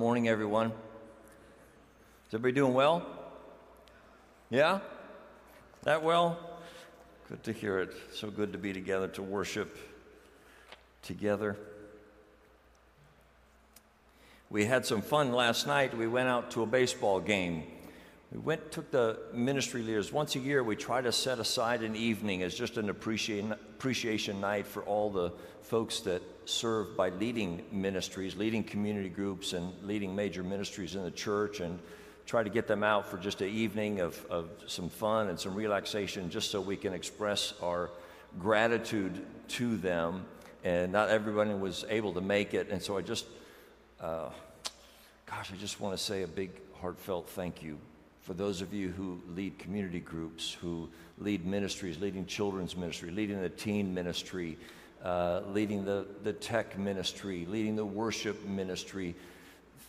morning, everyone. Is everybody doing well? Yeah? That well? Good to hear it. So good to be together to worship together. We had some fun last night. We went out to a baseball game. We went took the ministry leaders once a year. We try to set aside an evening as just an appreciation appreciation night for all the folks that serve by leading ministries, leading community groups, and leading major ministries in the church, and try to get them out for just an evening of, of some fun and some relaxation, just so we can express our gratitude to them. And not everybody was able to make it, and so I just, uh, gosh, I just want to say a big heartfelt thank you for those of you who lead community groups, who lead ministries, leading children's ministry, leading the teen ministry, uh, leading the, the tech ministry, leading the worship ministry.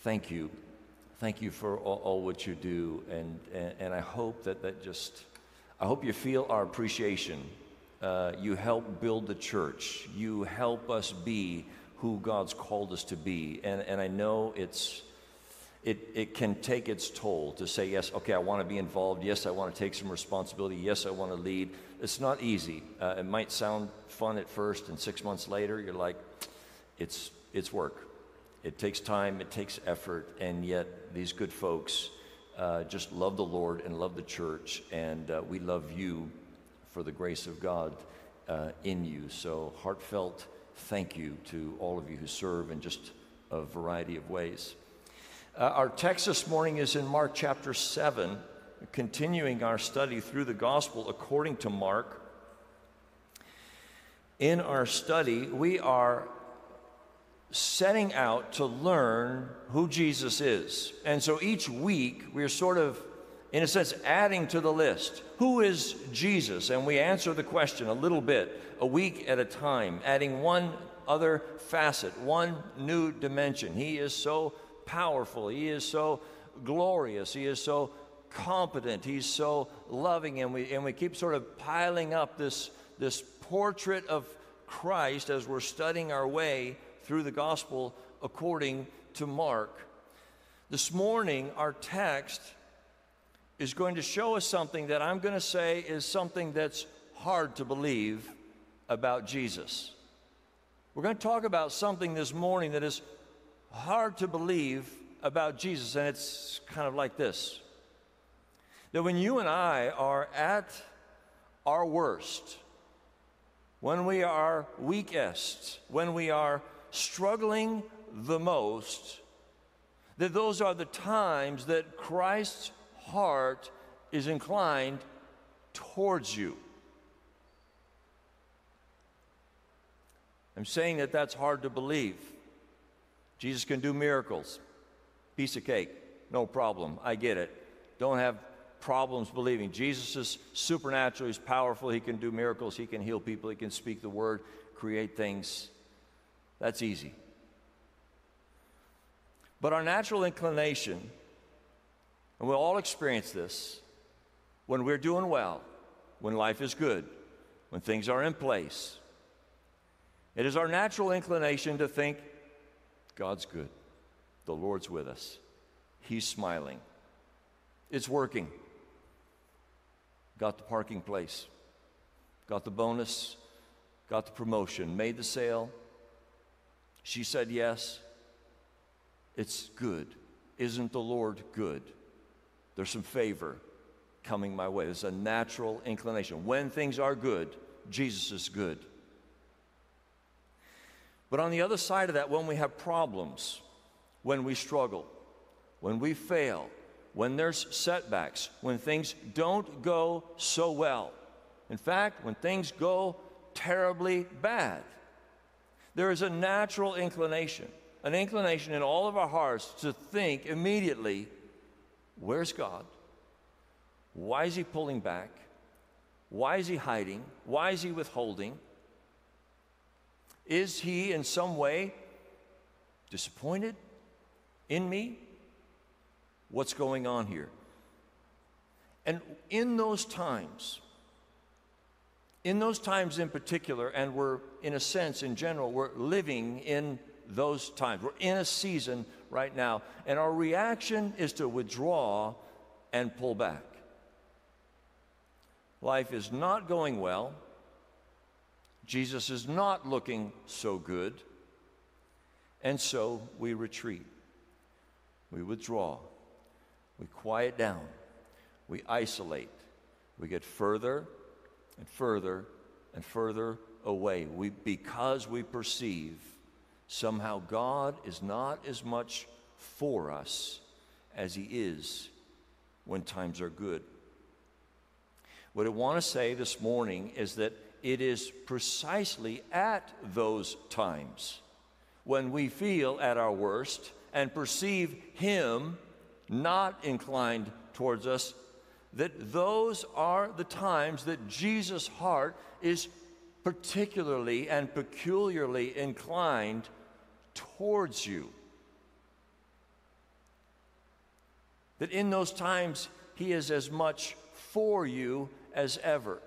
Thank you. Thank you for all, all what you do. And, and, and, I hope that that just, I hope you feel our appreciation. Uh, you help build the church. You help us be who God's called us to be. And, and I know it's, it, it can take its toll to say, yes, okay, I want to be involved. Yes, I want to take some responsibility. Yes, I want to lead. It's not easy. Uh, it might sound fun at first, and six months later, you're like, it's, it's work. It takes time, it takes effort, and yet these good folks uh, just love the Lord and love the church, and uh, we love you for the grace of God uh, in you. So, heartfelt thank you to all of you who serve in just a variety of ways. Uh, our text this morning is in Mark chapter 7, continuing our study through the gospel according to Mark. In our study, we are setting out to learn who Jesus is. And so each week, we're sort of, in a sense, adding to the list. Who is Jesus? And we answer the question a little bit, a week at a time, adding one other facet, one new dimension. He is so powerful. He is so glorious. He is so competent. He's so loving. And we, and we keep sort of piling up this, this portrait of Christ as we're studying our way through the gospel according to Mark. This morning, our text is going to show us something that I'm going to say is something that's hard to believe about Jesus. We're going to talk about something this morning that is hard to believe about Jesus, and it's kind of like this that when you and I are at our worst, when we are weakest, when we are struggling the most, that those are the times that Christ's heart is inclined towards you. I'm saying that that's hard to believe. Jesus can do miracles. Piece of cake, no problem. I get it. Don't have problems believing. Jesus is supernatural, he's powerful, he can do miracles, he can heal people, he can speak the word, create things. That's easy. But our natural inclination, and we'll all experience this, when we're doing well, when life is good, when things are in place, it is our natural inclination to think, God's good. The Lord's with us. He's smiling. It's working. Got the parking place, got the bonus, got the promotion, made the sale. She said yes. It's good. Isn't the Lord good? There's some favor coming my way. There's a natural inclination. When things are good, Jesus is good. But on the other side of that, when we have problems, when we struggle, when we fail, when there's setbacks, when things don't go so well, in fact, when things go terribly bad, there is a natural inclination, an inclination in all of our hearts to think immediately, where's God? Why is He pulling back? Why is He hiding? Why is He withholding? Is he in some way disappointed in me? What's going on here? And in those times, in those times in particular, and we're in a sense in general, we're living in those times. We're in a season right now. And our reaction is to withdraw and pull back. Life is not going well. Jesus is not looking so good. And so we retreat. We withdraw. We quiet down. We isolate. We get further and further and further away. We, because we perceive somehow God is not as much for us as He is when times are good. What I want to say this morning is that it is precisely at those times when we feel at our worst and perceive Him not inclined towards us that those are the times that Jesus' heart is particularly and peculiarly inclined towards you. That in those times, He is as much for you as ever,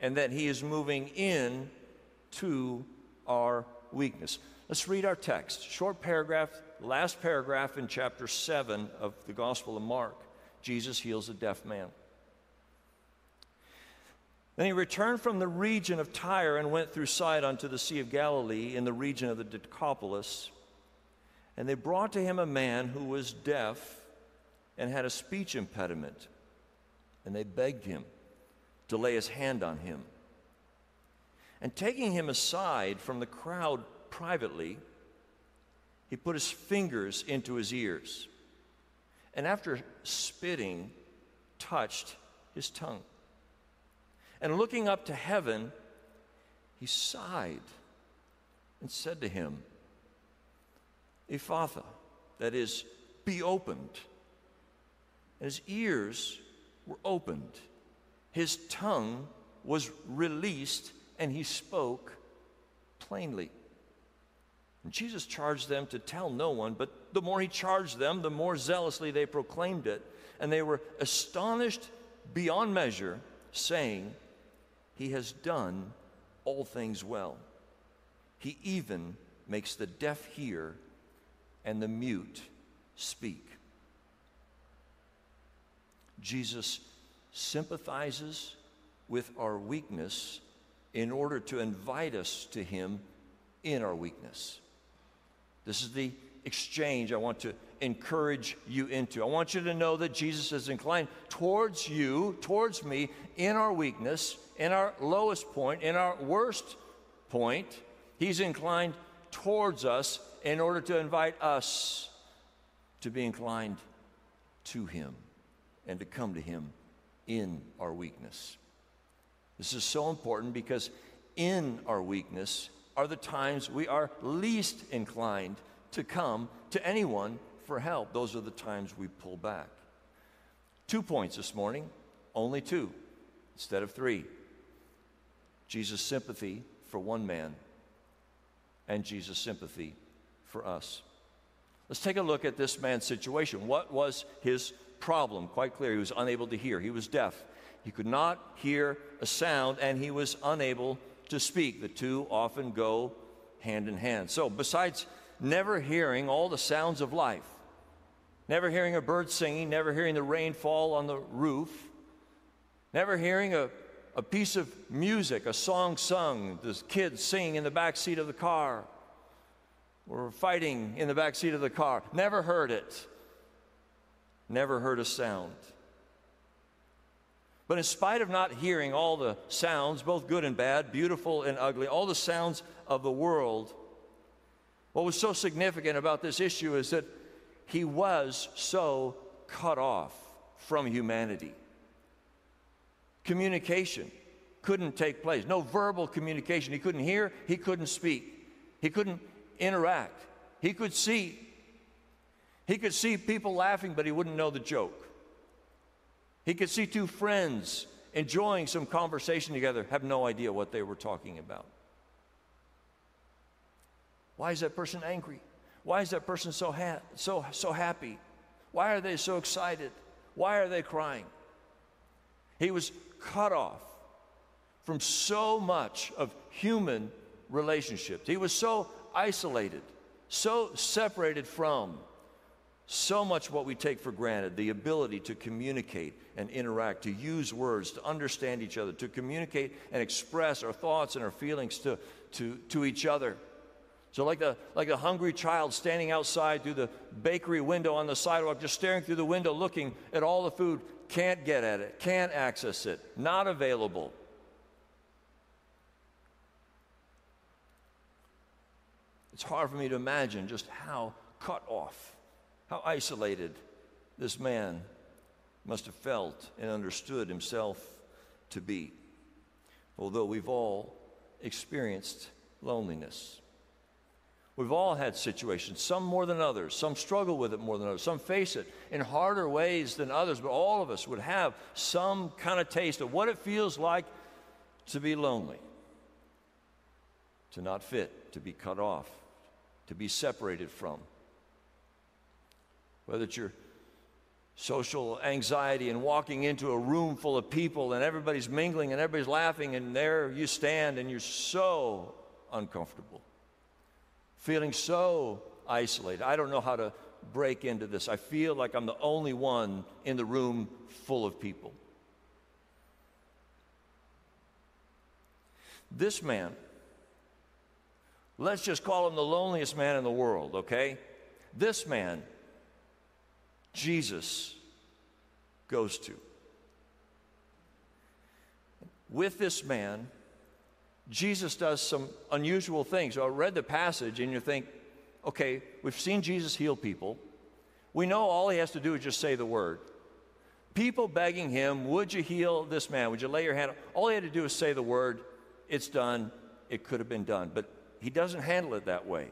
and that He is moving in to our weakness. Let's read our text. Short paragraph, last paragraph in chapter 7 of the Gospel of Mark. Jesus heals a deaf man. Then he returned from the region of Tyre and went through Sidon to the Sea of Galilee in the region of the Decapolis. And they brought to him a man who was deaf and had a speech impediment. And they begged him to lay his hand on him. And taking him aside from the crowd privately, he put his fingers into his ears. And after spitting, touched his tongue. And looking up to heaven, he sighed and said to him, Ephphatha, that is, be opened. And his ears were opened, his tongue was released, and he spoke plainly. And Jesus charged them to tell no one, but the more he charged them, the more zealously they proclaimed it. And they were astonished beyond measure, saying, he has done all things well. He even makes the deaf hear and the mute speak. Jesus sympathizes with our weakness in order to invite us to Him in our weakness. This is the exchange I want to encourage you into. I want you to know that Jesus is inclined towards you, towards me, in our weakness, in our lowest point, in our worst point. He's inclined towards us in order to invite us to be inclined to Him and to come to Him in our weakness. This is so important because in our weakness are the times we are least inclined to come to anyone for help. Those are the times we pull back. Two points this morning, only two instead of three. Jesus' sympathy for one man and Jesus' sympathy for us. Let's take a look at this man's situation. What was his problem? Quite clear. He was unable to hear, he was deaf. He could not hear a sound, and he was unable to speak. The two often go hand in hand. So, besides never hearing all the sounds of life, never hearing a bird singing, never hearing the rain fall on the roof, never hearing a, a piece of music, a song sung, the kids singing in the back seat of the car, or fighting in the back seat of the car. Never heard it. Never heard a sound. But in spite of not hearing all the sounds, both good and bad, beautiful and ugly, all the sounds of the world, what was so significant about this issue is that he was so cut off from humanity. Communication couldn't take place, no verbal communication. He couldn't hear, he couldn't speak, he couldn't interact. He could see. He could see people laughing, but he wouldn't know the joke. He could see two friends enjoying some conversation together, have no idea what they were talking about. Why is that person angry? Why is that person so, ha- so, so happy? Why are they so excited? Why are they crying? He was cut off from so much of human relationships. He was so isolated, so separated from so much what we take for granted the ability to communicate and interact, to use words, to understand each other, to communicate and express our thoughts and our feelings to, to, to each other. So, like the, like a hungry child standing outside through the bakery window on the sidewalk, just staring through the window, looking at all the food, can't get at it, can't access it, not available. It's hard for me to imagine just how cut off, how isolated this man must have felt and understood himself to be. Although we've all experienced loneliness. We've all had situations, some more than others. Some struggle with it more than others. Some face it in harder ways than others, but all of us would have some kind of taste of what it feels like to be lonely, to not fit, to be cut off, to be separated from. Whether it's your social anxiety and walking into a room full of people and everybody's mingling and everybody's laughing, and there you stand and you're so uncomfortable, feeling so isolated. I don't know how to break into this. I feel like I'm the only one in the room full of people. This man, let's just call him the loneliest man in the world, okay? This man Jesus goes to. With this man, Jesus does some unusual things. I read the passage and you think, okay, we've seen Jesus heal people. We know all he has to do is just say the word. People begging him, Would you heal this man? Would you lay your hand? All he had to do is say the word. It's done. It could have been done. But he doesn't handle it that way.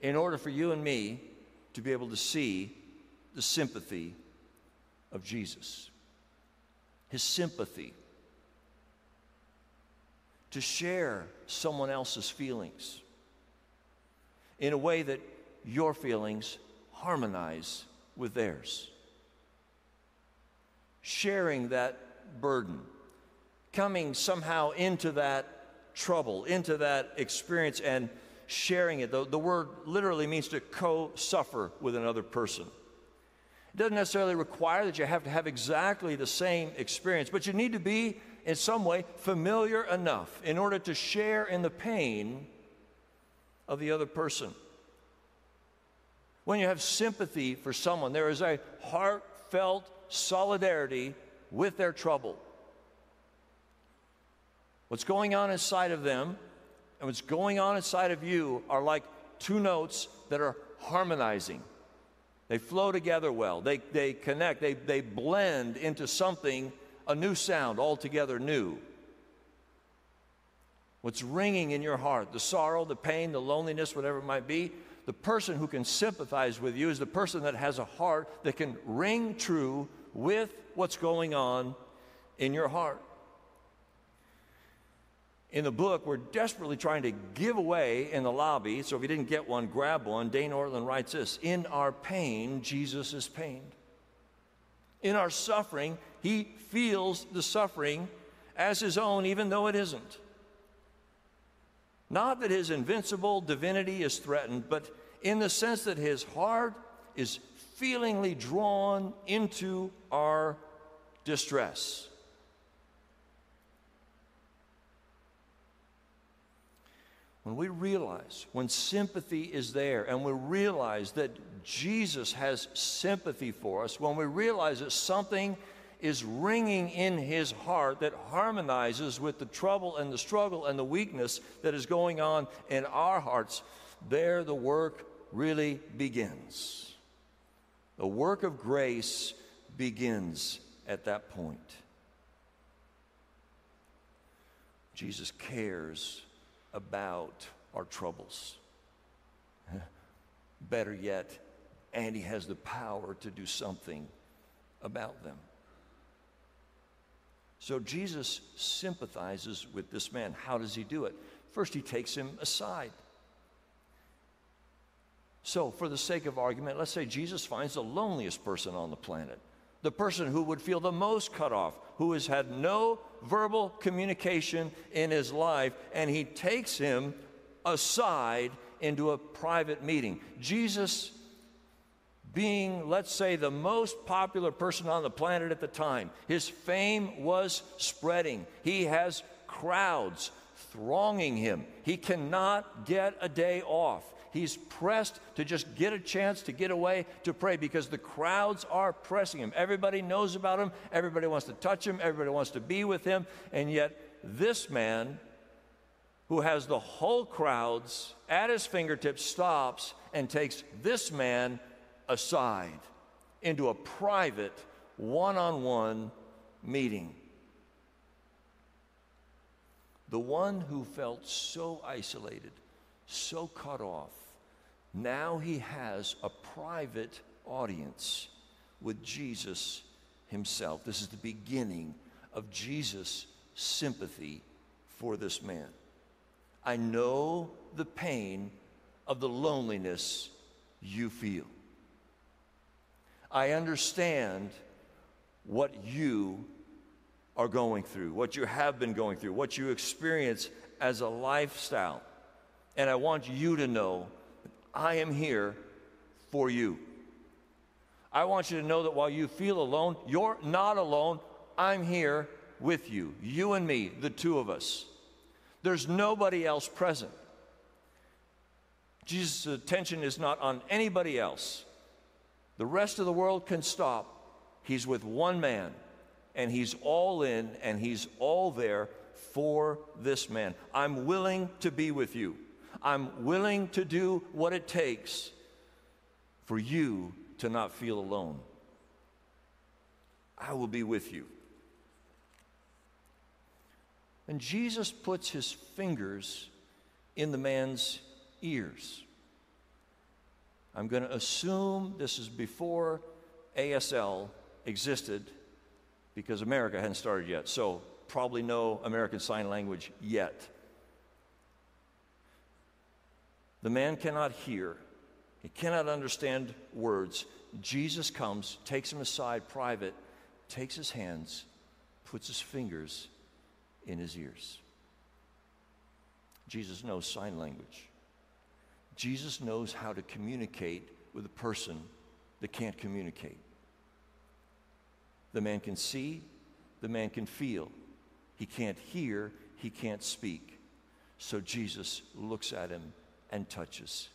In order for you and me to be able to see the sympathy of Jesus. His sympathy. To share someone else's feelings in a way that your feelings harmonize with theirs. Sharing that burden, coming somehow into that trouble, into that experience, and sharing it. The, the word literally means to co suffer with another person. It doesn't necessarily require that you have to have exactly the same experience, but you need to be, in some way, familiar enough in order to share in the pain of the other person. When you have sympathy for someone, there is a heartfelt solidarity with their trouble. What's going on inside of them and what's going on inside of you are like two notes that are harmonizing. They flow together well, they, they connect, they, they blend into something, a new sound, altogether new. What's ringing in your heart, the sorrow, the pain, the loneliness, whatever it might be, the person who can sympathize with you is the person that has a heart that can ring true with what's going on in your heart in the book, we're desperately trying to give away in the lobby. So if you didn't get one, grab one. Dane Ortlund writes this In our pain, Jesus is pained. In our suffering, he feels the suffering as his own, even though it isn't. Not that his invincible divinity is threatened, but in the sense that his heart is feelingly drawn into our distress. When we realize, when sympathy is there, and we realize that Jesus has sympathy for us, when we realize that something is ringing in his heart that harmonizes with the trouble and the struggle and the weakness that is going on in our hearts, there the work really begins. The work of grace begins at that point. Jesus cares about our troubles. Better yet, and He has the power to do something about them. So Jesus sympathizes with this man. How does he do it? First, he takes him aside. So, for the sake of argument, let's say Jesus finds the loneliest person on the planet, the person who would feel the most cut off, who has had no verbal communication in his life, and he takes him aside into a private meeting. Jesus, being, let's say, the most popular person on the planet at the time, his fame was spreading. He has crowds thronging him. He cannot get a day off. He's pressed to just get a chance to get away to pray because the crowds are pressing him. Everybody knows about him, everybody wants to touch him, everybody wants to be with him, and yet this man who has the whole crowds at his fingertips stops and takes this man aside into a private one on one meeting. The one who felt so isolated, so cut off, now he has a private audience with Jesus himself. This is the beginning of Jesus' sympathy for this man. I know the pain of the loneliness you feel. I understand what you are going through, what you have been going through, what you experience as a lifestyle. And I want you to know I am here for you. I want you to know that while you feel alone, you're not alone. I'm here with you, you and me, the two of us. There's nobody else present. Jesus' attention is not on anybody else. The rest of the world can stop. He's with one man, and he's all in, and he's all there for this man. I'm willing to be with you. I'm willing to do what it takes for you to not feel alone. I will be with you. And Jesus puts his fingers in the man's ears. I'm going to assume this is before ASL existed because America hadn't started yet. So, probably no American Sign Language yet. The man cannot hear, he cannot understand words. Jesus comes, takes him aside private, takes his hands, puts his fingers in his ears. Jesus knows sign language. Jesus knows how to communicate with a person that can't communicate. The man can see, the man can feel. He can't hear, he can't speak. So Jesus looks at him and touches,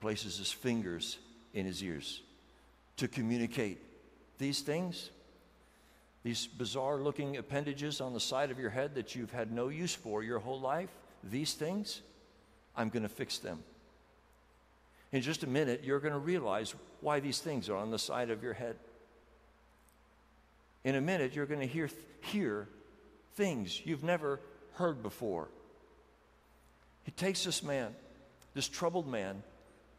places his fingers in his ears to communicate these things these bizarre looking appendages on the side of your head that you've had no use for your whole life, these things, I'm going to fix them. In just a minute, you're going to realize why these things are on the side of your head. In a minute, you're going to hear, hear things you've never heard before. He takes this man, this troubled man,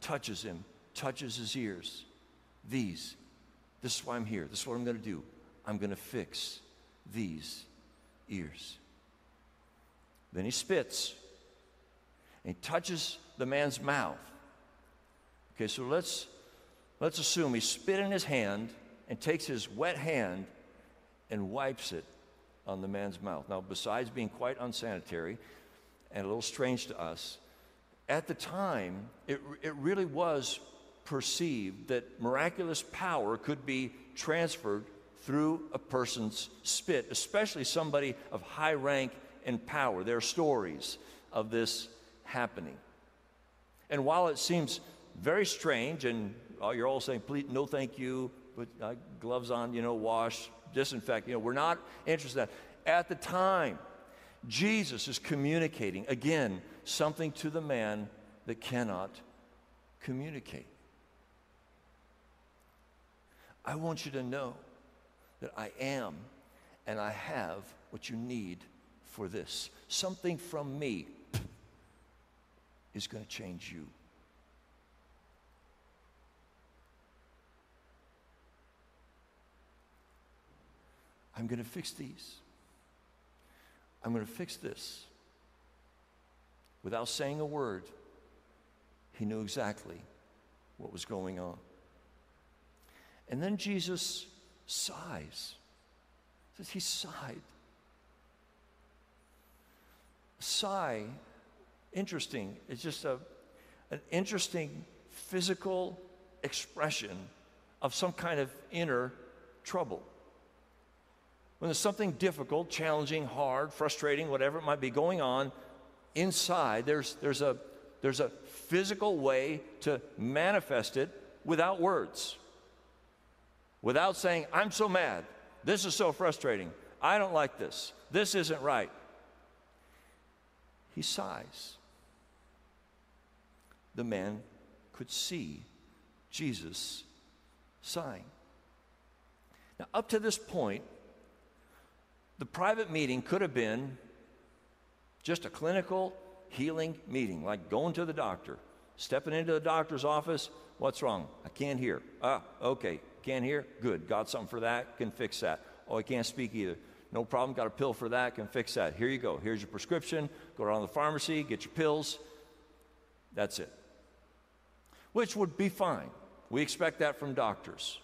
touches him, touches his ears. These, this is why I'm here. This is what I'm going to do. I'm going to fix these ears. Then he spits and he touches the man's mouth. Okay, so let's let's assume he spit in his hand and takes his wet hand and wipes it on the man's mouth. Now, besides being quite unsanitary and a little strange to us, at the time, it, it really was perceived that miraculous power could be transferred through a person's spit, especially somebody of high rank and power. There are stories of this happening. And while it seems very strange, and uh, you're all saying, please, no thank you, put uh, gloves on, you know, wash, disinfect, you know, we're not interested in that. At the time, Jesus is communicating, again, something to the man that cannot communicate. I want you to know that I am and I have what you need for this. Something from me is going to change you. I'm going to fix these. I'm going to fix this. Without saying a word, he knew exactly what was going on. And then Jesus sighs. Says he sighed. Sigh, interesting. It's just a, an interesting physical expression of some kind of inner trouble. When there's something difficult, challenging, hard, frustrating, whatever it might be going on inside, there's, there's, a, there's a physical way to manifest it without words. Without saying, I'm so mad. This is so frustrating. I don't like this. This isn't right. He sighs. The man could see Jesus sighing. Now, up to this point, the private meeting could have been just a clinical healing meeting, like going to the doctor, stepping into the doctor's office. What's wrong? I can't hear. Ah, okay, can't hear? Good. Got something for that? Can fix that. Oh, I can't speak either. No problem. Got a pill for that. Can fix that. Here you go. Here's your prescription. Go down to the pharmacy, get your pills. That's it. Which would be fine. We expect that from doctors.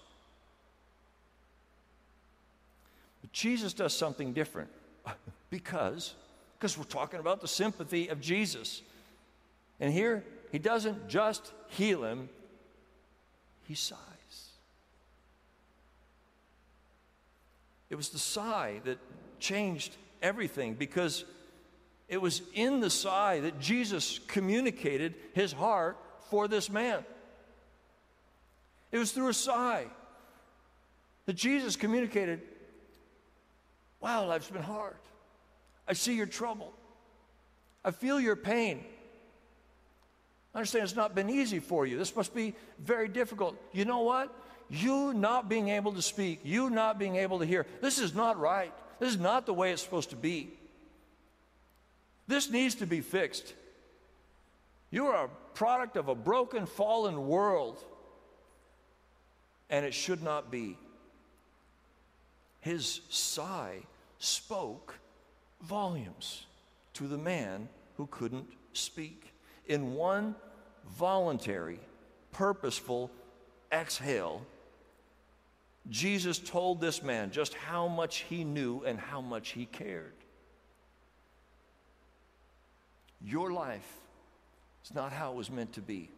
But Jesus does something different because because we're talking about the sympathy of Jesus. And here he doesn't just heal him, he sighs. It was the sigh that changed everything because it was in the sigh that Jesus communicated his heart for this man. It was through a sigh that Jesus communicated, Wow, life's been hard. I see your trouble. I feel your pain. I understand it's not been easy for you. This must be very difficult. You know what? You not being able to speak, you not being able to hear, this is not right. This is not the way it's supposed to be. This needs to be fixed. You are a product of a broken, fallen world, and it should not be. His sigh spoke volumes to the man who couldn't speak. In one voluntary, purposeful exhale, Jesus told this man just how much he knew and how much he cared. Your life is not how it was meant to be.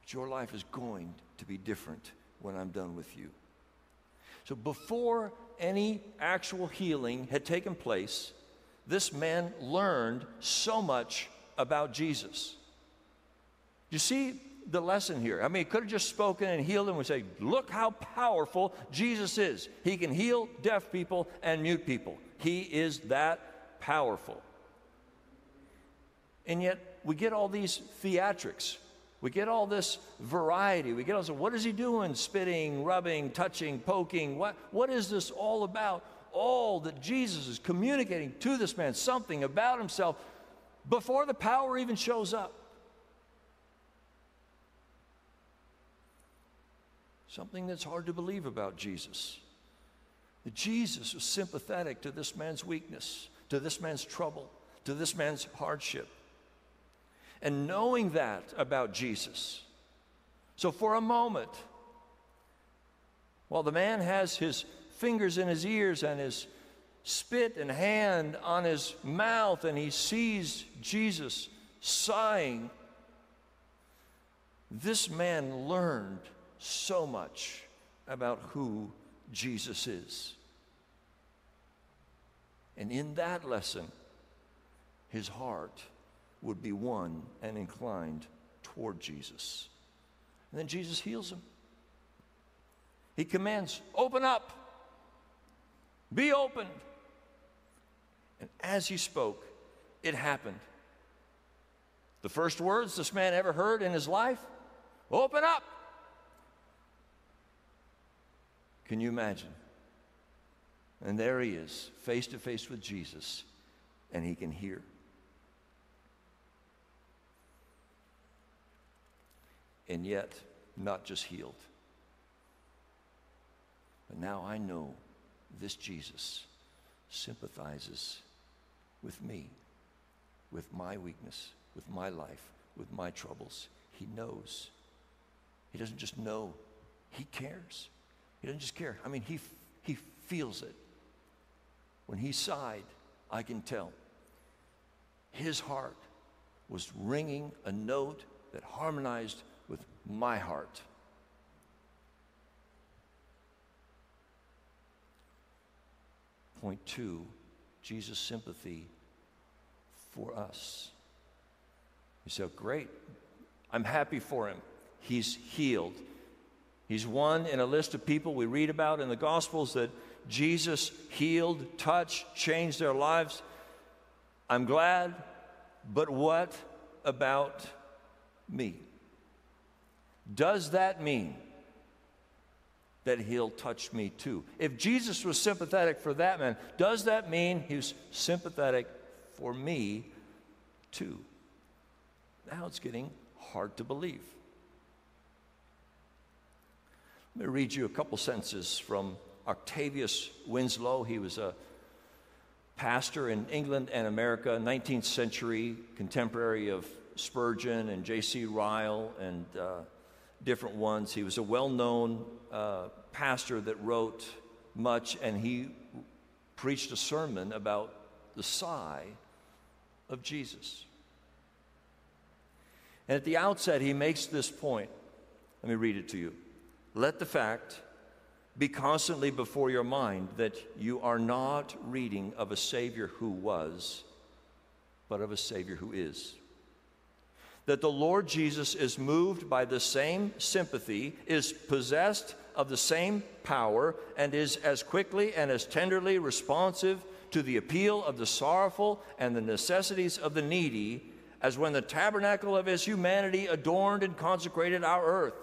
But your life is going to be different when I'm done with you. So before any actual healing had taken place, this man learned so much about Jesus. You see the lesson here? I mean, he could have just spoken and healed them and say, Look how powerful Jesus is. He can heal deaf people and mute people. He is that powerful. And yet, we get all these theatrics. We get all this variety. We get all this, what is he doing? Spitting, rubbing, touching, poking. What, what is this all about? All that Jesus is communicating to this man, something about himself before the power even shows up. Something that's hard to believe about Jesus. That Jesus was sympathetic to this man's weakness, to this man's trouble, to this man's hardship and knowing that about Jesus. So, for a moment, while the man has his fingers in his ears and his spit and hand on his mouth, and he sees Jesus sighing, this man learned so much about who Jesus is. And in that lesson, his heart would be won and inclined toward Jesus. And then Jesus heals him. He commands, Open up, be opened. And as he spoke, it happened. The first words this man ever heard in his life open up. Can you imagine? And there he is, face to face with Jesus, and he can hear. And yet not just healed. But now I know this Jesus sympathizes with me, with my weakness, with my life, with my troubles. He knows. He doesn't just know, he cares. He doesn't just care. I mean, he, he feels it. When he sighed, I can tell. His heart was ringing a note that harmonized my heart. Point two Jesus' sympathy for us. You say, oh, great. I'm happy for him. He's healed. He's one in a list of people we read about in the Gospels that Jesus healed, touched, changed their lives. I'm glad, but what about me? Does that mean that he'll touch me too? If Jesus was sympathetic for that man, does that mean he's sympathetic for me too? Now it's getting hard to believe. Let me read you a couple sentences from Octavius Winslow. He was a pastor in England and America, 19th century, contemporary of Spurgeon and J.C. Ryle and uh, different ones. He was a well known uh, pastor that wrote much, and he preached a sermon about the sigh of Jesus. And at the outset, he makes this point. Let me read it to you. Let the fact be constantly before your mind that you are not reading of a Savior who was, but of a Savior who is. That the Lord Jesus is moved by the same sympathy, is possessed of the same power, and is as quickly and as tenderly responsive to the appeal of the sorrowful and the necessities of the needy as when the tabernacle of his humanity adorned and consecrated our earth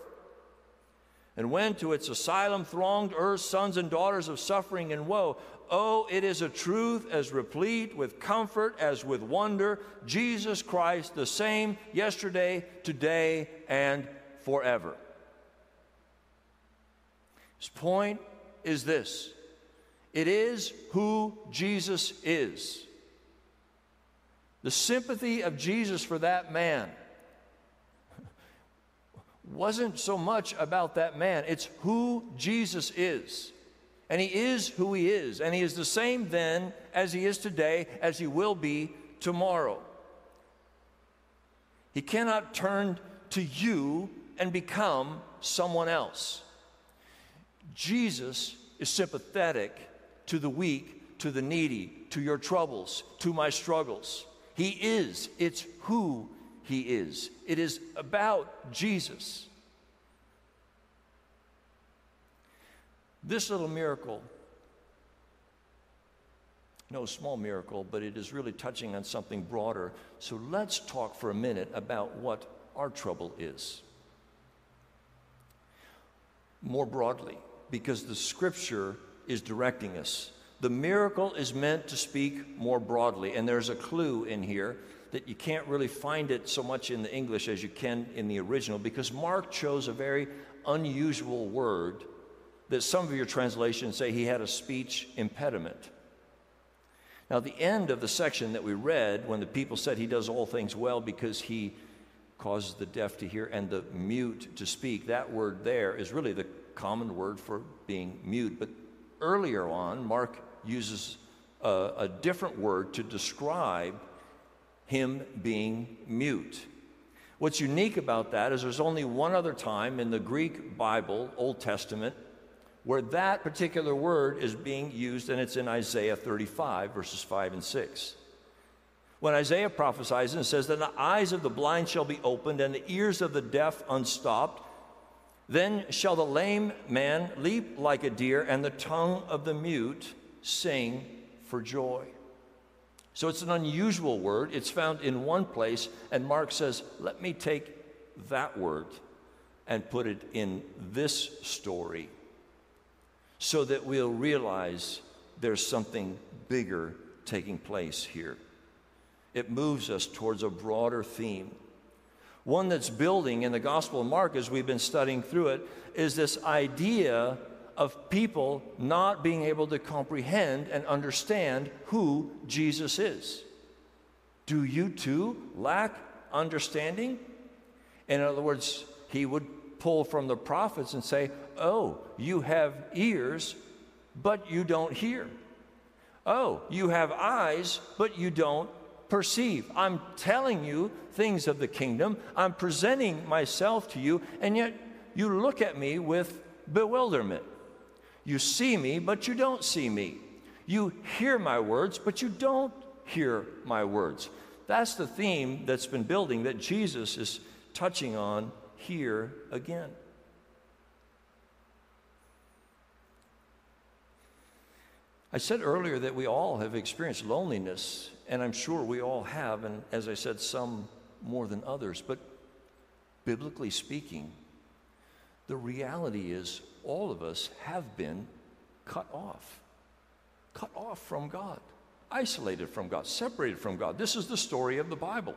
and when to its asylum thronged earth's sons and daughters of suffering and woe. Oh, it is a truth as replete with comfort as with wonder. Jesus Christ, the same yesterday, today, and forever. His point is this it is who Jesus is. The sympathy of Jesus for that man wasn't so much about that man, it's who Jesus is. And he is who he is. And he is the same then as he is today, as he will be tomorrow. He cannot turn to you and become someone else. Jesus is sympathetic to the weak, to the needy, to your troubles, to my struggles. He is. It's who he is. It is about Jesus. This little miracle, no small miracle, but it is really touching on something broader. So let's talk for a minute about what our trouble is. More broadly, because the scripture is directing us. The miracle is meant to speak more broadly, and there's a clue in here that you can't really find it so much in the English as you can in the original because Mark chose a very unusual word that some of your translations say he had a speech impediment. Now, the end of the section that we read, when the people said he does all things well because he causes the deaf to hear and the mute to speak, that word there is really the common word for being mute. But earlier on, Mark uses a, a different word to describe him being mute. What's unique about that is there's only one other time in the Greek Bible, Old Testament, where that particular word is being used, and it's in Isaiah 35, verses 5 and 6. When Isaiah prophesies and says, that the eyes of the blind shall be opened, and the ears of the deaf unstopped, then shall the lame man leap like a deer, and the tongue of the mute sing for joy. So it's an unusual word. It's found in one place, and Mark says, Let me take that word and put it in this story so that we'll realize there's something bigger taking place here. It moves us towards a broader theme. One that's building in the Gospel of Mark as we've been studying through it is this idea of people not being able to comprehend and understand who Jesus is. Do you too lack understanding? In other words, he would pull from the prophets and say, Oh, you have ears, but you don't hear. Oh, you have eyes, but you don't perceive. I'm telling you things of the kingdom. I'm presenting myself to you, and yet you look at me with bewilderment. You see me, but you don't see me. You hear my words, but you don't hear my words. That's the theme that's been building that Jesus is touching on here again. I said earlier that we all have experienced loneliness, and I'm sure we all have, and as I said, some more than others. But biblically speaking, the reality is all of us have been cut off. Cut off from God, isolated from God, separated from God. This is the story of the Bible.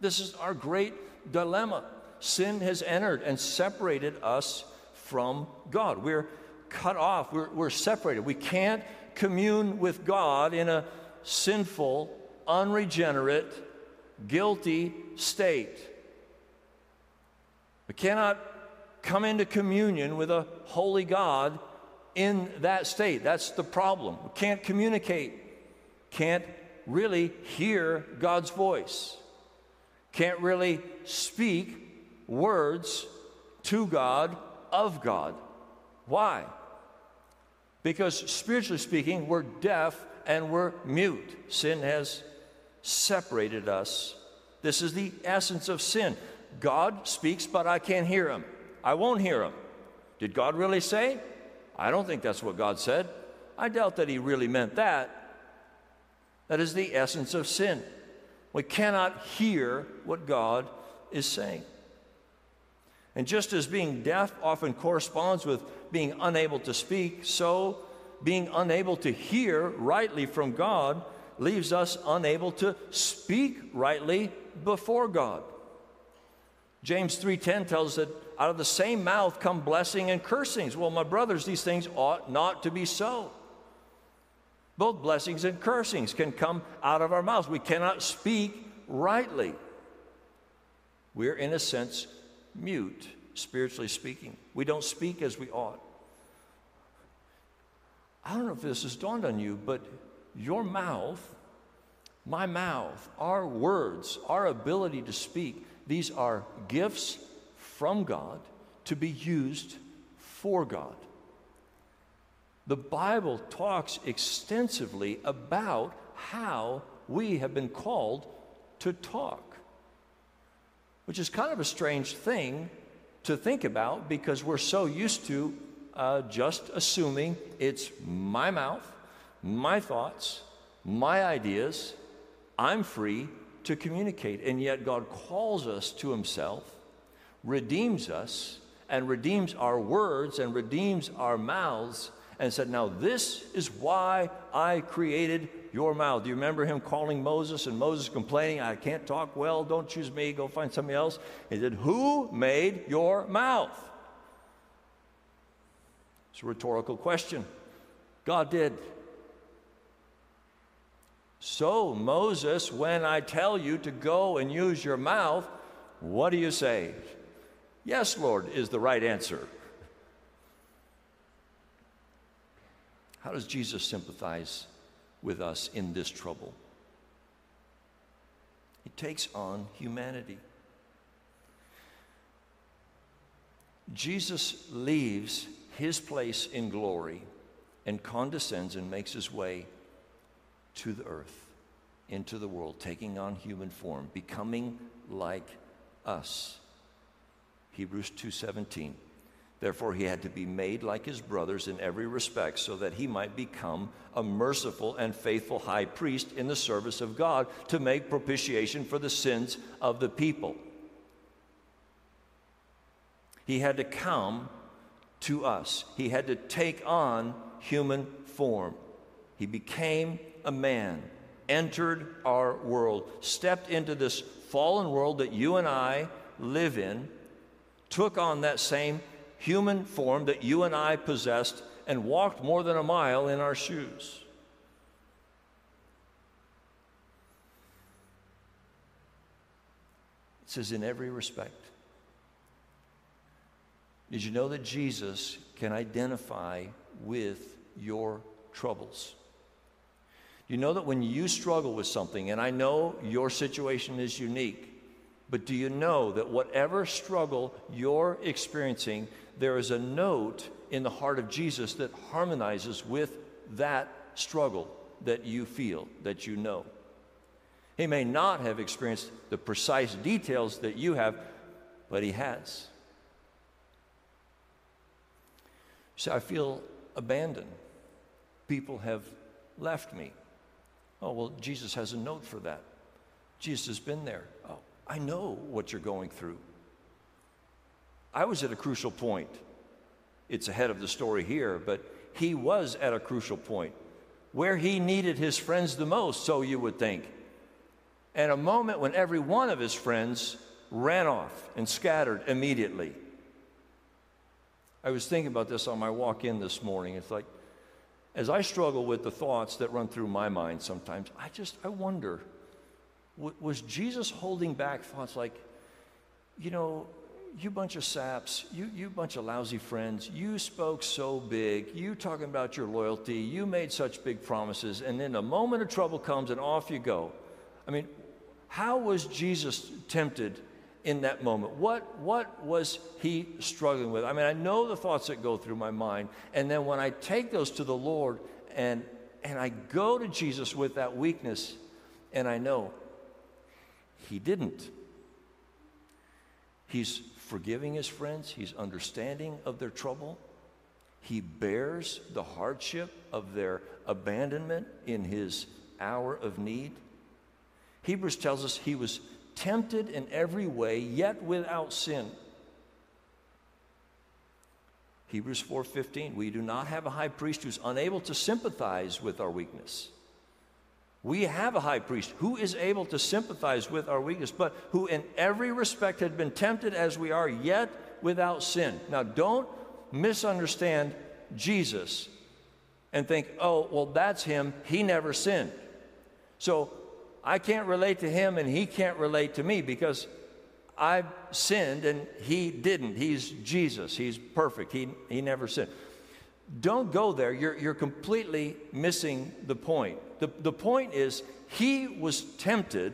This is our great dilemma. Sin has entered and separated us from God. We're cut off, we're, we're separated. We can't commune with God in a sinful, unregenerate, guilty state. We cannot come into communion with a holy God in that state. That's the problem. We can't communicate, can't really hear God's voice, can't really speak words to God of God. Why? Because spiritually speaking, we're deaf and we're mute. Sin has separated us. This is the essence of sin. God speaks, but I can't hear him. I won't hear him. Did God really say? I don't think that's what God said. I doubt that he really meant that. That is the essence of sin. We cannot hear what God is saying. And just as being deaf often corresponds with being unable to speak, so being unable to hear rightly from God leaves us unable to speak rightly before God. James 3:10 tells us that out of the same mouth come blessing and cursings. Well, my brothers, these things ought not to be so. Both blessings and cursings can come out of our mouths. We cannot speak rightly. We're, in a sense, mute, spiritually speaking. We don't speak as we ought. I don't know if this has dawned on you, but your mouth, my mouth, our words, our ability to speak, these are gifts from God to be used for God. The Bible talks extensively about how we have been called to talk, which is kind of a strange thing to think about because we're so used to uh, just assuming it's my mouth, my thoughts, my ideas. I'm free to communicate. And yet, God calls us to Himself, redeems us, and redeems our words and redeems our mouths and said, Now, this is why I created your mouth. Do you remember him calling Moses and Moses complaining, I can't talk well, don't choose me, go find somebody else? He said, Who made your mouth? It's a rhetorical question. God did. So, Moses, when I tell you to go and use your mouth, what do you say? Yes, Lord, is the right answer. How does Jesus sympathize with us in this trouble? It takes on humanity. Jesus leaves his place in glory and condescends and makes his way to the earth, into the world, taking on human form, becoming like us. Hebrews 2:17. Therefore he had to be made like his brothers in every respect so that he might become a merciful and faithful high priest in the service of God to make propitiation for the sins of the people. He had to come to us. He had to take on human form. He became a man, entered our world, stepped into this fallen world that you and I live in, took on that same human form that you and I possessed, and walked more than a mile in our shoes. It says, in every respect. Did you know that Jesus can identify with your troubles? Do you know that when you struggle with something, and I know your situation is unique, but do you know that whatever struggle you're experiencing, there is a note in the heart of Jesus that harmonizes with that struggle that you feel, that you know? He may not have experienced the precise details that you have, but he has. So I feel abandoned. People have left me. Oh, well, Jesus has a note for that. Jesus has been there. Oh, I know what you're going through. I was at a crucial point. It's ahead of the story here, but he was at a crucial point where he needed his friends the most, so you would think. And a moment when every one of his friends ran off and scattered immediately. I was thinking about this on my walk in this morning. It's like, as I struggle with the thoughts that run through my mind sometimes, I just, I wonder, was Jesus holding back thoughts like, you know, you bunch of saps, you, you bunch of lousy friends, you spoke so big, you talking about your loyalty, you made such big promises, and then a moment of trouble comes and off you go. I mean, how was Jesus tempted in that moment? What, what was he struggling with? I mean, I know the thoughts that go through my mind, and then when I take those to the Lord and, and I go to Jesus with that weakness, and I know he didn't. He's forgiving his friends, he's understanding of their trouble. He bears the hardship of their abandonment in his hour of need. Hebrews tells us he was tempted in every way, yet without sin. Hebrews 4:15 We do not have a high priest who's unable to sympathize with our weakness we have a high priest who is able to sympathize with our weakness, but who in every respect had been tempted as we are, yet without sin. Now, don't misunderstand Jesus and think, oh, well, that's him. He never sinned. So I can't relate to him and he can't relate to me because I've sinned and he didn't. He's Jesus. He's perfect. He, he never sinned. Don't go there. You're, you're completely missing the point. The, the point is, he was tempted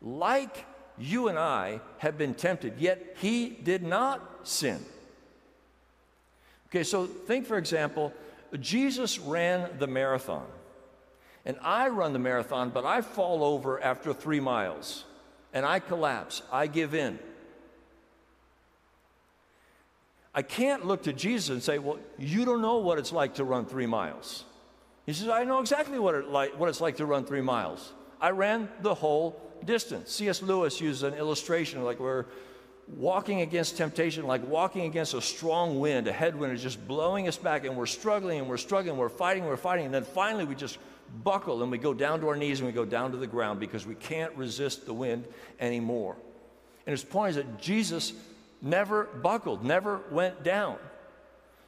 like you and I have been tempted, yet he did not sin. Okay, so think, for example, Jesus ran the marathon, and I run the marathon, but I fall over after three miles, and I collapse, I give in. I can't look to Jesus and say, Well, you don't know what it's like to run three miles. He says, I know exactly what, it like, what it's like to run three miles. I ran the whole distance. C.S. Lewis uses an illustration like we're walking against temptation, like walking against a strong wind. A headwind is just blowing us back, and we're struggling and we're struggling, we're fighting, we're fighting, and then finally we just buckle and we go down to our knees and we go down to the ground because we can't resist the wind anymore. And his point is that Jesus never buckled, never went down.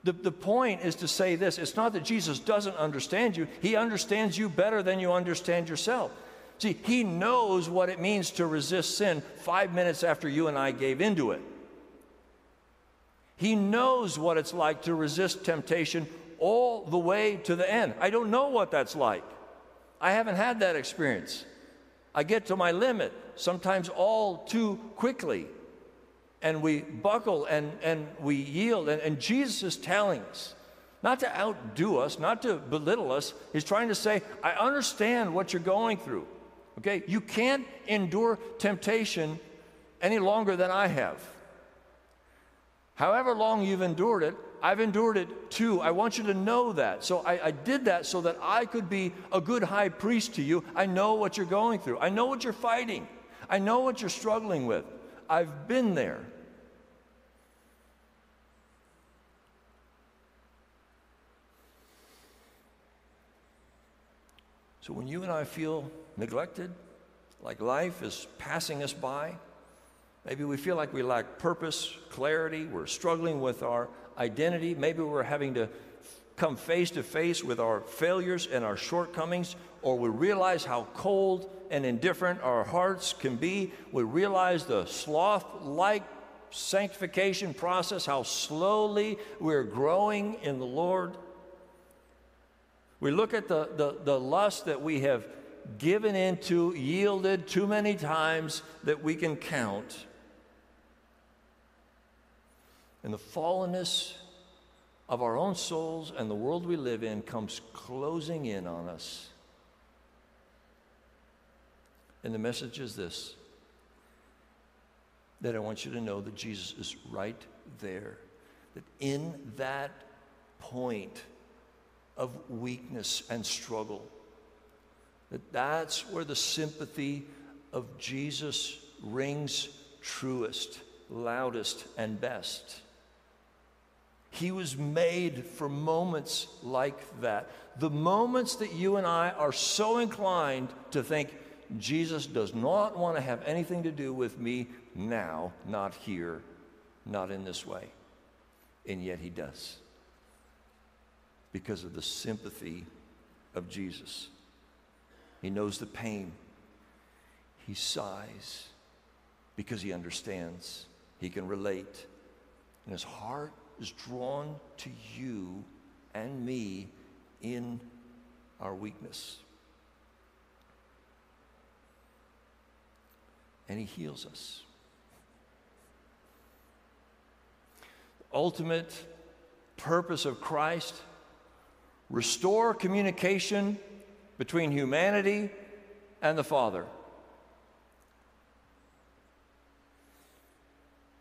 The, the point is to say this it's not that Jesus doesn't understand you, He understands you better than you understand yourself. See, He knows what it means to resist sin five minutes after you and I gave into it. He knows what it's like to resist temptation all the way to the end. I don't know what that's like. I haven't had that experience. I get to my limit, sometimes all too quickly and we buckle and, and we yield. And, and Jesus is telling us not to outdo us, not to belittle us. He's trying to say, I understand what you're going through. Okay? You can't endure temptation any longer than I have. However long you've endured it, I've endured it too. I want you to know that. So I, I, did that so that I could be a good high priest to you. I know what you're going through, I know what you're fighting, I know what you're struggling with. I've been there. So when you and I feel neglected, like life is passing us by, maybe we feel like we lack purpose, clarity, we're struggling with our identity, maybe we're having to come face to face with our failures and our shortcomings, or we realize how cold and indifferent our hearts can be. We realize the sloth like sanctification process, how slowly we're growing in the Lord. We look at the, the, the lust that we have given into, yielded too many times that we can count. And the fallenness of our own souls and the world we live in comes closing in on us. And the message is this that I want you to know that Jesus is right there. That in that point of weakness and struggle, that that's where the sympathy of Jesus rings truest, loudest, and best. He was made for moments like that. The moments that you and I are so inclined to think, Jesus does not want to have anything to do with me now, not here, not in this way. And yet he does. Because of the sympathy of Jesus. He knows the pain. He sighs because he understands. He can relate. And his heart is drawn to you and me in our weakness. And he heals us. The ultimate purpose of Christ restore communication between humanity and the Father.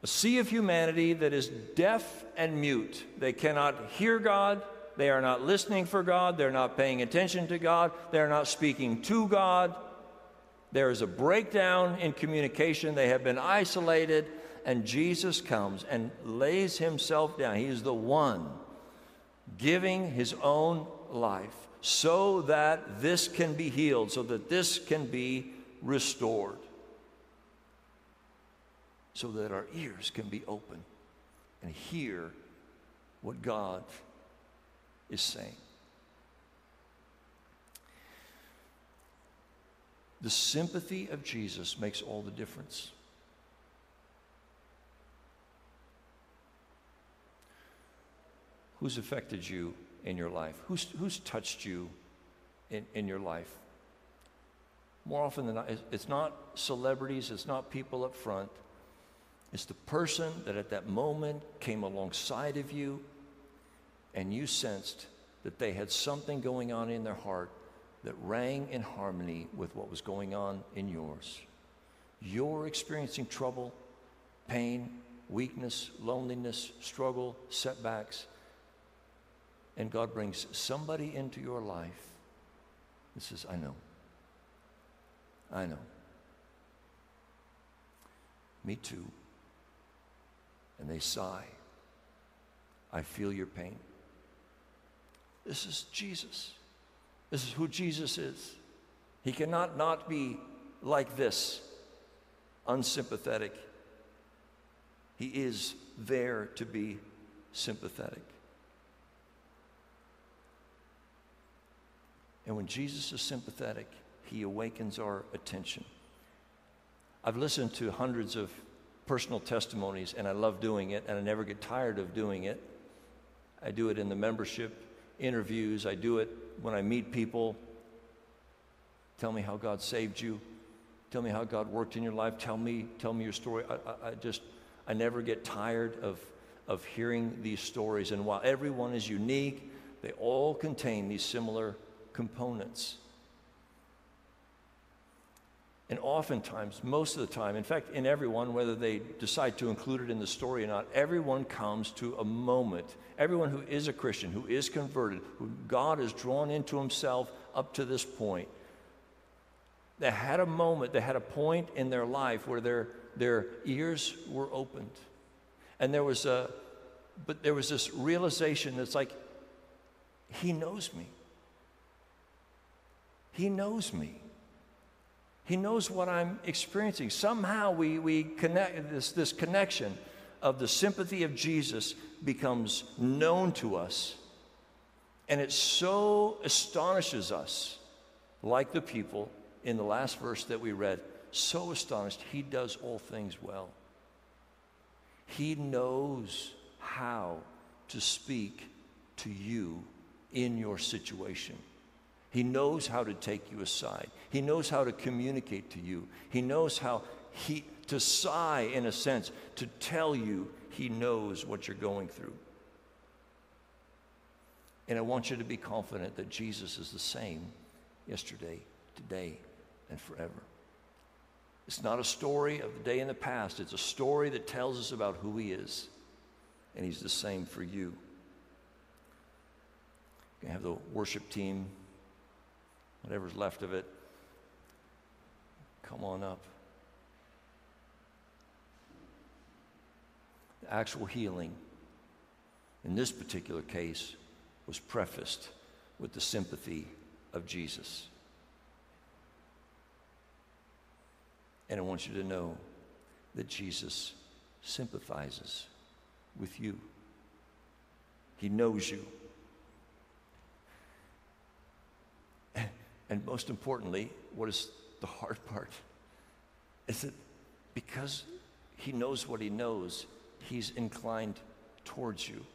A sea of humanity that is deaf and mute. They cannot hear God. They are not listening for God. They're not paying attention to God. They're not speaking to God. There is a breakdown in communication. They have been isolated and Jesus comes and lays himself down. He is the one giving his own life so that this can be healed, so that this can be restored, so that our ears can be open and hear what God is saying. The sympathy of Jesus makes all the difference. Who's affected you in your life? Who's, who's touched you in, in your life? More often than not, it's not celebrities, it's not people up front. It's the person that at that moment came alongside of you and you sensed that they had something going on in their heart that rang in harmony with what was going on in yours. You're experiencing trouble, pain, weakness, loneliness, struggle, setbacks and God brings somebody into your life that says, I know. I know. Me too. And they sigh. I feel your pain. This is Jesus. This is who Jesus is. He cannot not be like this, unsympathetic. He is there to be sympathetic. And when Jesus is sympathetic, he awakens our attention. I've listened to hundreds of personal testimonies, and I love doing it, and I never get tired of doing it. I do it in the membership interviews, I do it when I meet people. Tell me how God saved you. Tell me how God worked in your life. Tell me, tell me your story. I, I, I just, I never get tired of, of hearing these stories. And while everyone is unique, they all contain these similar components. And oftentimes, most of the time, in fact, in everyone, whether they decide to include it in the story or not, everyone comes to a moment. Everyone who is a Christian, who is converted, who God has drawn into himself up to this point, they had a moment, they had a point in their life where their, their ears were opened. And there was a, but there was this realization that's like, He knows me. He knows me. He knows what I'm experiencing. Somehow we, we connect this, this connection of the sympathy of Jesus becomes known to us. And it so astonishes us, like the people in the last verse that we read, so astonished. He does all things well. He knows how to speak to you in your situation. He knows how to take you aside. He knows how to communicate to you. He knows how he to sigh in a sense to tell you he knows what you're going through. And I want you to be confident that Jesus is the same yesterday, today, and forever. It's not a story of the day in the past, it's a story that tells us about who He is. And He's the same for you. You have the worship team, whatever's left of it. Come on up. The actual healing, in this particular case, was prefaced with the sympathy of Jesus. And I want you to know that Jesus sympathizes with you. He knows you. And most importantly, what is the hard part? Is that because he knows what he knows, he's inclined towards you.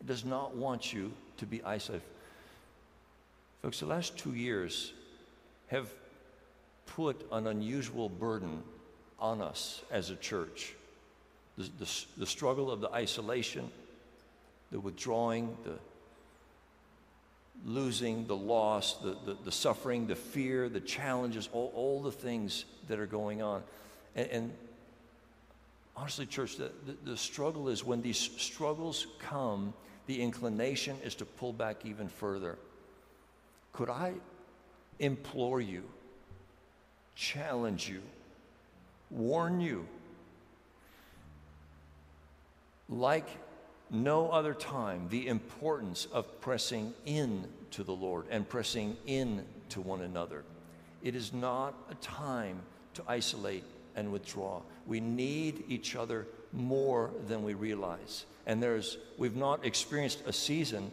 He does not want you to be isolated. Folks, the last two years have put an unusual burden on us as a church. The, the, the struggle of the isolation, the withdrawing, the losing, the loss, the, the, the, suffering, the fear, the challenges, all, all the things that are going on. And, and honestly, church, the, the, the struggle is when these struggles come, the inclination is to pull back even further. Could I implore you, challenge you, warn you, like no other time, the importance of pressing in to the Lord and pressing in to one another. It is not a time to isolate and withdraw. We need each other more than we realize. And there's, we've not experienced a season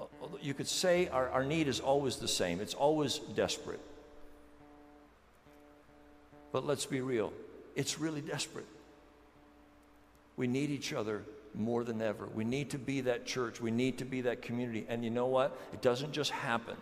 uh, you could say our, our need is always the same, it's always desperate. But let's be real, it's really desperate. We need each other more than ever. We need to be that church. We need to be that community. And you know what? It doesn't just happen.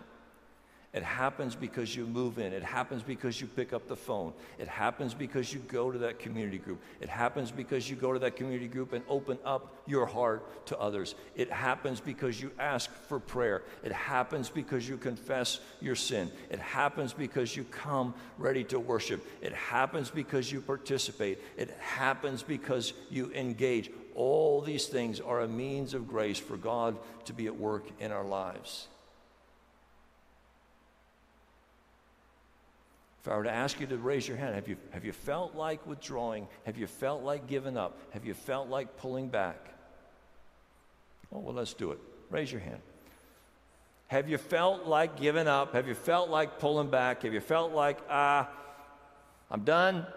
It happens because you move in. It happens because you pick up the phone. It happens because you go to that community group. It happens because you go to that community group and open up your heart to others. It happens because you ask for prayer. It happens because you confess your sin. It happens because you come ready to worship. It happens because you participate. It happens because you engage. All these things are a means of grace for God to be at work in our lives. If I were to ask you to raise your hand, have you, have you felt like withdrawing? Have you felt like giving up? Have you felt like pulling back? Oh, well, let's do it. Raise your hand. Have you felt like giving up? Have you felt like pulling back? Have you felt like, ah, I'm done?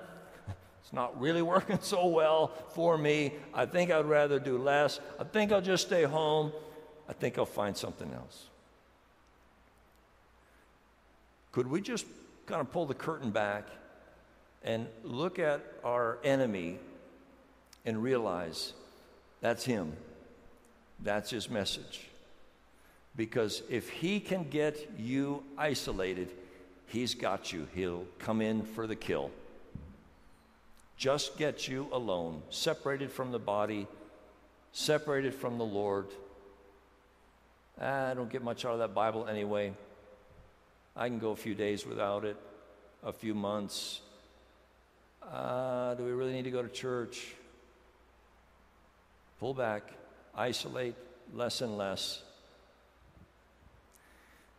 It's not really working so well for me. I think I'd rather do less. I think I'll just stay home. I think I'll find something else. Could we just kind of pull the curtain back and look at our enemy and realize that's him. That's his message. Because if he can get you isolated, he's got you. He'll come in for the kill. Just get you alone, separated from the body, separated from the Lord. I don't get much out of that Bible anyway. I can go a few days without it, a few months. Uh, do we really need to go to church? Pull back, isolate less and less.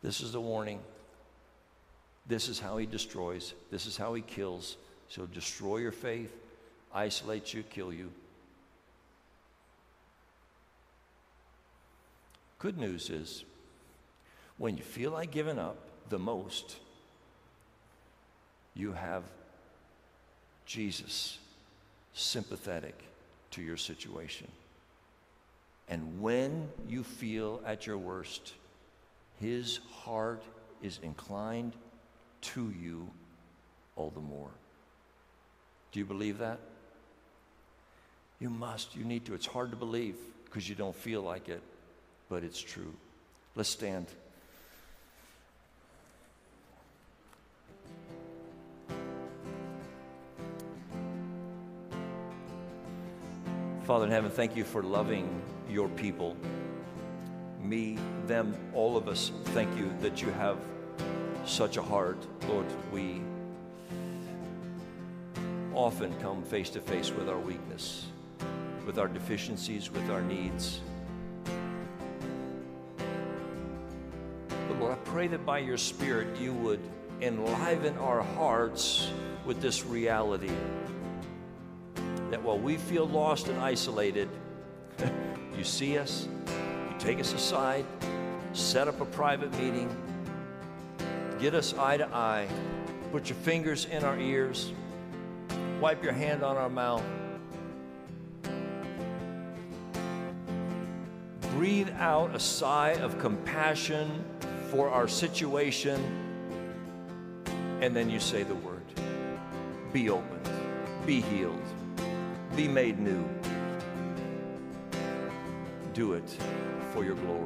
This is the warning. This is how he destroys. This is how he kills. So destroy your faith, isolate you, kill you. Good news is when you feel like giving up, the most, you have Jesus sympathetic to your situation. And when you feel at your worst, his heart is inclined to you all the more. Do you believe that? You must. You need to. It's hard to believe because you don't feel like it, but it's true. Let's stand. Father in heaven, thank you for loving your people. Me, them, all of us, thank you that you have such a heart. Lord, we often come face to face with our weakness, with our deficiencies, with our needs. But Lord, I pray that by your Spirit you would enliven our hearts with this reality that while we feel lost and isolated, you see us, you take us aside, set up a private meeting, get us eye to eye, put your fingers in our ears, wipe your hand on our mouth. Breathe out a sigh of compassion for our situation, and then you say the word Be opened, be healed be made new. Do it for your glory.